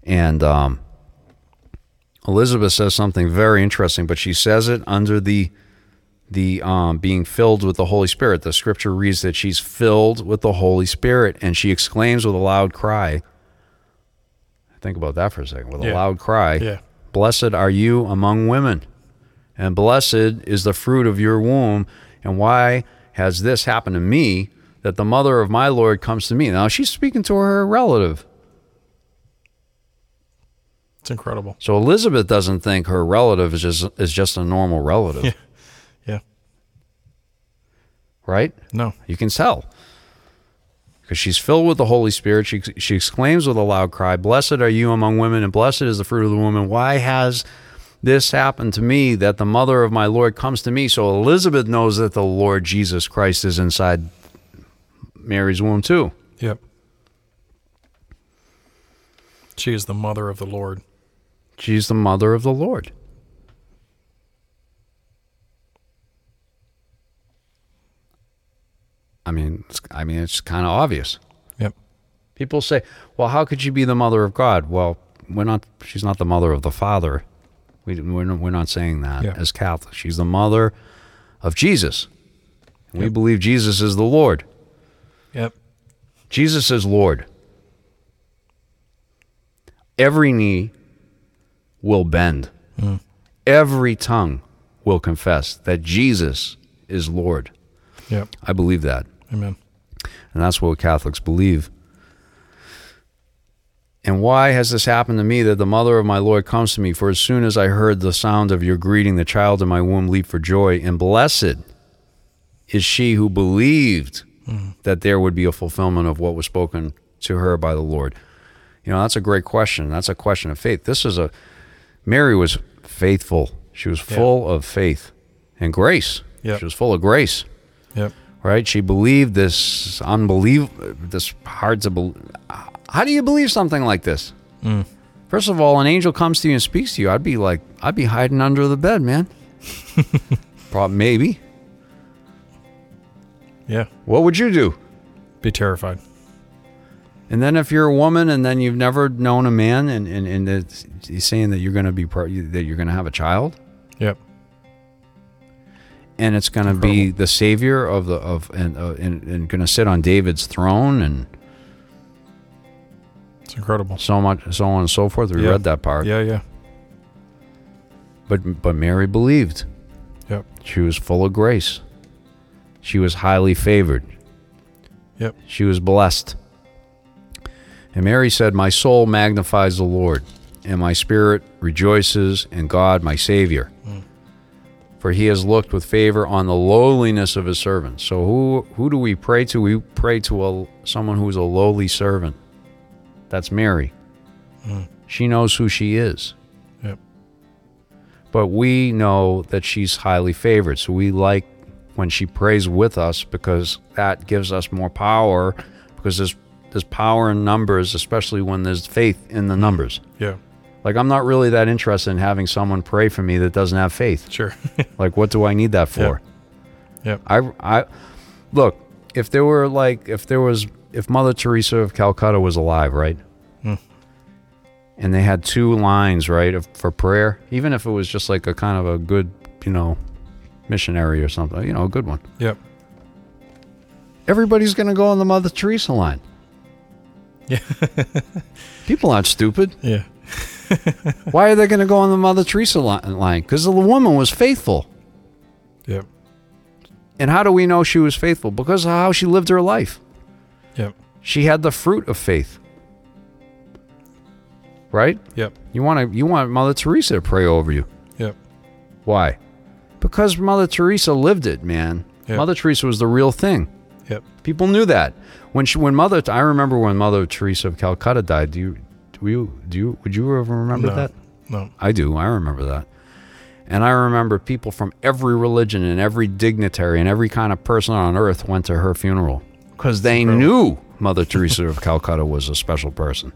And um, Elizabeth says something very interesting, but she says it under the the um, being filled with the Holy Spirit. The scripture reads that she's filled with the Holy Spirit, and she exclaims with a loud cry. Think about that for a second. With a loud cry, Yeah. Blessed are you among women, and blessed is the fruit of your womb. And why has this happened to me that the mother of my Lord comes to me? Now she's speaking to her relative. It's incredible. So Elizabeth doesn't think her relative is just is just a normal relative, Yeah. Yeah. right? No. You can tell. Because she's filled with the Holy Spirit. She, she exclaims with a loud cry, Blessed are you among women, and blessed is the fruit of the woman. Why has this happened to me that the mother of my Lord comes to me? So Elizabeth knows that the Lord Jesus Christ is inside Mary's womb, too. Yep. She is the mother of the Lord. She's the mother of the Lord. I mean, it's, I mean, it's kind of obvious. Yep. People say, "Well, how could she be the mother of God?" Well, we're not. She's not the mother of the Father. We, we're not, we're not saying that Yeah. as Catholics. She's the mother of Jesus. We believe Jesus is the Lord. Yep. Jesus is Lord. Every knee will bend. Mm. Every tongue will confess that Jesus is Lord. Yep. I believe that. Amen. And that's what Catholics believe. And why has this happened to me that the mother of my Lord comes to me? For as soon as I heard the sound of your greeting, the child in my womb leaped for joy. And blessed is she who believed that there would be a fulfillment of what was spoken to her by the Lord. You know, that's a great question. That's a question of faith. This is a, Mary was faithful. She was Yeah. full of faith and grace. Yep. She was full of grace Yep. right? She believed this unbelievable, this hard to believe. How do you believe something like this? Mm. First of all, an angel comes to you and speaks to you. I'd be like, I'd be hiding under the bed, man. Prob maybe. Yeah. What would you do? Be terrified. And then if you're a woman and then you've never known a man and, and, and it's, he's saying that you're going to be pro- that you're going to have a child Yep. and it's going to be the savior of the of and uh, and, and going to sit on David's throne and It's incredible. so much so on and so forth. We Yeah. read that part. Yeah. Yeah. But but Mary believed. Yep. She was full of grace. She was highly favored. Yep. She was blessed. And Mary said, My soul magnifies the Lord, and my spirit rejoices in God my Savior. For he has looked with favor on the lowliness of his servant. So who who do we pray to? We pray to a, someone who's a lowly servant. That's Mary. She knows who she is. Yep. But we know that she's highly favored. So we like when she prays with us because that gives us more power because there's there's power in numbers, especially when there's faith in the numbers. Yeah. Like I'm not really that interested in having someone pray for me that doesn't have faith. Sure. Like what do I need that for? yep. I I look, if there were like if there was if Mother Teresa of Calcutta was alive, right? Hmm. And they had two lines, right, of, for prayer, even if it was just like a kind of a good, you know, missionary or something, you know, a good one. Yep. Everybody's going to go on the Mother Teresa line. Yeah. People aren't stupid. Yeah. Why are they going to go on the Mother Teresa line? Because the woman was faithful. Yep. And how do we know she was faithful? Because of how she lived her life. Yep. She had the fruit of faith. Right? Yep. You want to you want Mother Teresa to pray over you. Yep. Why? Because Mother Teresa lived it, man. Yeah. Mother Teresa was the real thing. Yep. People knew that. When she when Mother I remember when Mother Teresa of Calcutta died. Do you do you do you would you ever remember No. that? No. I do. I remember that. And I remember people from every religion and every dignitary and every kind of person on earth went to her funeral because they knew Mother Teresa of Calcutta was a special person.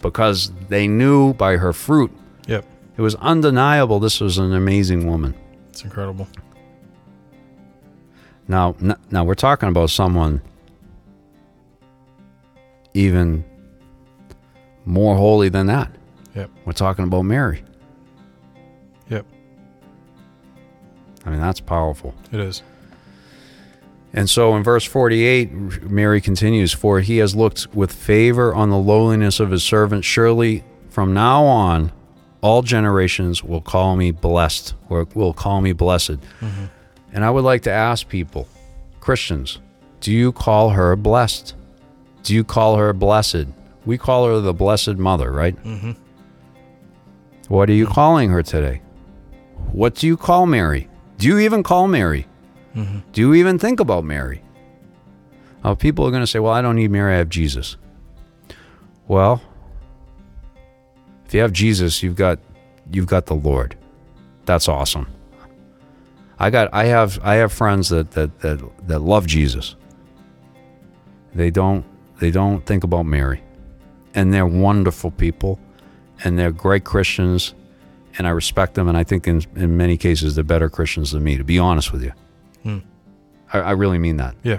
Because they knew by her fruit. Yep. It was undeniable this was an amazing woman. It's incredible. Now, n- now we're talking about someone even more holy than that. Yep. We're talking about Mary. Yep. I mean, that's powerful. It is. And so in verse 48, Mary continues, For he has looked with favor on the lowliness of his servant. Surely from now on, all generations will call me blessed, or will call me blessed. Mm-hmm. And I would like to ask people, Christians, do you call her blessed? Do you call her blessed? We call her the Blessed Mother, right? Mm-hmm. What are you calling her today? What do you call Mary? Do you even call Mary? Mm-hmm. Do you even think about Mary? Uh, people are going to say, well, I don't need Mary, I have Jesus. Well, if you have Jesus, you've got you've got the Lord. That's awesome. I got I have I have friends that that that, that love Jesus. They don't they don't think about Mary. And they're wonderful people and they're great Christians and I respect them and I think in in many cases they're better Christians than me, to be honest with you. Hmm. I, I really mean that. Yeah.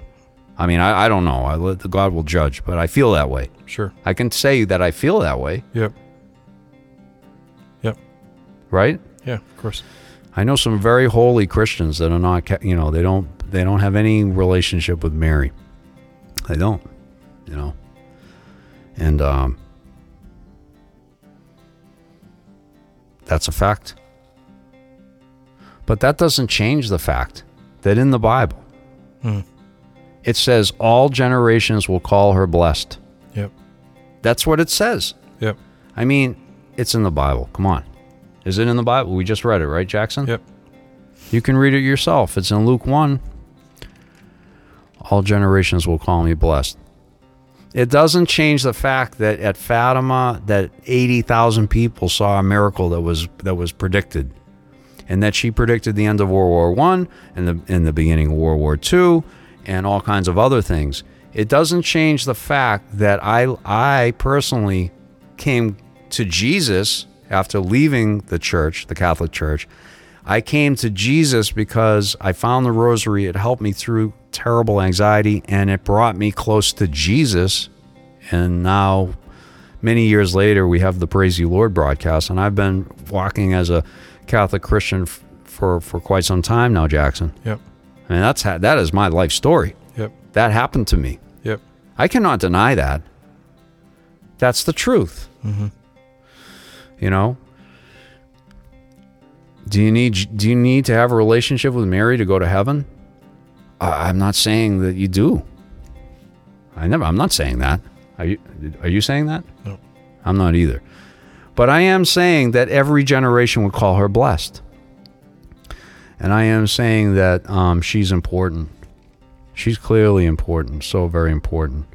I mean, I, I don't know. I let God will judge, but I feel that way. Sure. I can say that I feel that way, Yep. Yep. right? Yeah. Of course. I know some very holy Christians that are not, you know, they don't they don't have any relationship with Mary. They don't, you know. And um that's a fact. But that doesn't change the fact that in the Bible Hmm. it says all generations will call her blessed. Yep. That's what it says. Yep. I mean, it's in the Bible. Come on. Is it in the Bible? We just read it, right, Jackson? Yep. You can read it yourself. It's in Luke 1. All generations will call me blessed. It doesn't change the fact that at Fatima that 80,000 people saw a miracle that was that was predicted. And that she predicted the end of World War 1 and the in the beginning of World War 2 and all kinds of other things. It doesn't change the fact that I I personally came to Jesus after leaving the church, the Catholic Church. I came to Jesus because I found the rosary. It helped me through terrible anxiety and it brought me close to Jesus. And now, many years later, we have the Praise You Lord broadcast. And I've been walking as a Catholic Christian f- for, for quite some time now, Jackson. Yep. I mean, that's ha- that is my life story. Yep. That happened to me. Yep. I cannot deny that. That's the truth. Mm-hmm. You know. Do you need Do you need to have a relationship with Mary to go to heaven? I, I'm not saying that you do. I never. I'm not saying that. Are you are you saying that? No. I'm not either. But I am saying that every generation would call her blessed. And I am saying that um, she's important. She's clearly important, so very important.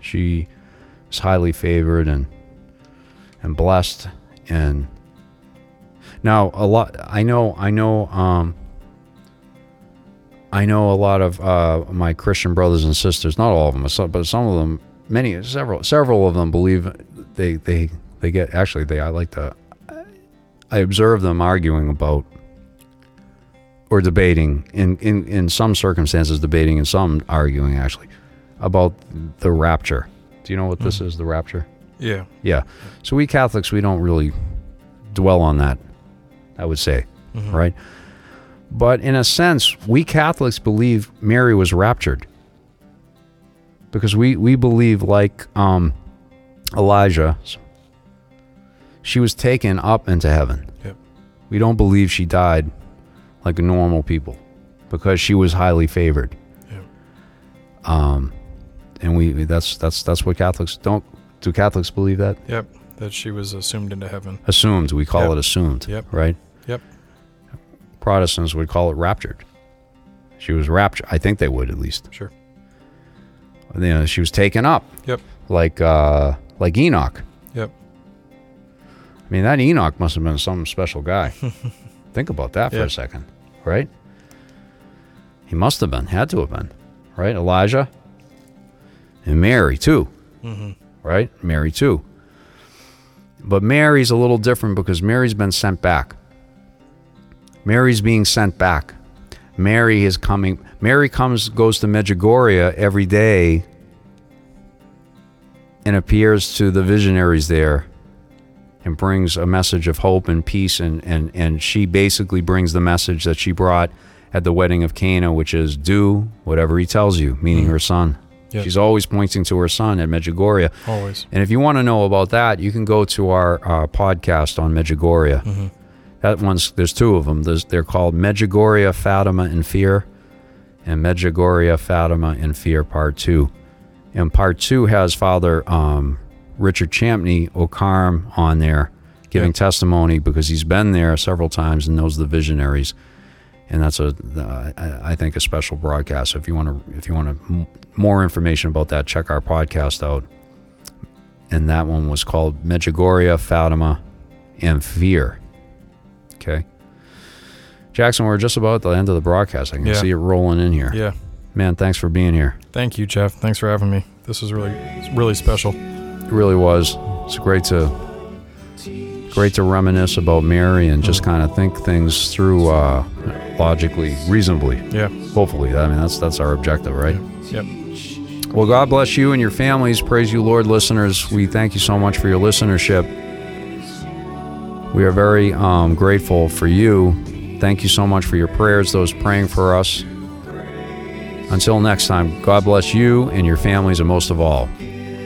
She is highly favored and and blessed and now a lot I know I know um I know a lot of uh, my Christian brothers and sisters, not all of them, but some of them, many, several, several of them believe they they they get actually they I like to I observe them arguing about or debating in in in some circumstances debating and some arguing actually about the rapture. Do you know what this is? The rapture. Yeah. Yeah. So we Catholics, we don't really dwell on that, I would say, right? But in a sense, we Catholics believe Mary was raptured because we, we believe, like um, Elijah, she was taken up into heaven. Yep. We don't believe she died like normal people because she was highly favored. Yep. Um, and we that's that's that's what Catholics don't do. Catholics believe that Yep. That she was assumed into heaven. assumed. We call Yep. it assumed. Yep. Right. Yep. Protestants would call it raptured. She was raptured. I think they would at least. Sure. You know, she was taken up Yep. like uh, like Enoch. Yep. I mean, that Enoch must have been some special guy. think about that for Yeah. a second, right? He must have been, had to have been, right? Elijah and Mary too, Mm-hmm. Right? Mary too. But Mary's a little different because Mary's been sent back. Mary's being sent back. Mary is coming. Mary comes, goes to Medjugorje every day and appears to the visionaries there and brings a message of hope and peace. And, and, and she basically brings the message that she brought at the wedding of Cana, which is do whatever he tells you, meaning her son. Yep. She's always pointing to her son at Medjugorje. Always. And if you want to know about that, you can go to our uh, podcast on Medjugorje. That one's there's two of them. There's, they're called Medjugorje, Fatima, and Fear, and Medjugorje, Fatima, and Fear Part Two. And Part Two has Father um, Richard Champney Okarm on there giving Yep. testimony because he's been there several times and knows the visionaries. And that's a, uh, I think, a special broadcast. So if you want to, if you want to, m- more information about that, check our podcast out and that one was called Medjugorje, Fatima, and Fear. Okay. Jackson, we're just about at the end of the broadcast. I can Yeah. see it rolling in here. Yeah. Man, thanks for being here. Thank you, Jeff. Thanks for having me. This was really, really special. It really was. It's great to great to reminisce about Mary and just kind of think things through uh, logically, reasonably. Yeah. Hopefully, I mean that's that's our objective, right? Yep. Well, God bless you and your families. Praise you, Lord, listeners. We thank you so much for your listenership. We are very um, grateful for you. Thank you so much for your prayers, those praying for us. Until next time, God bless you and your families, and most of all,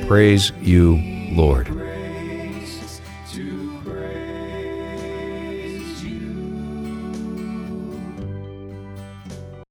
praise you, Lord.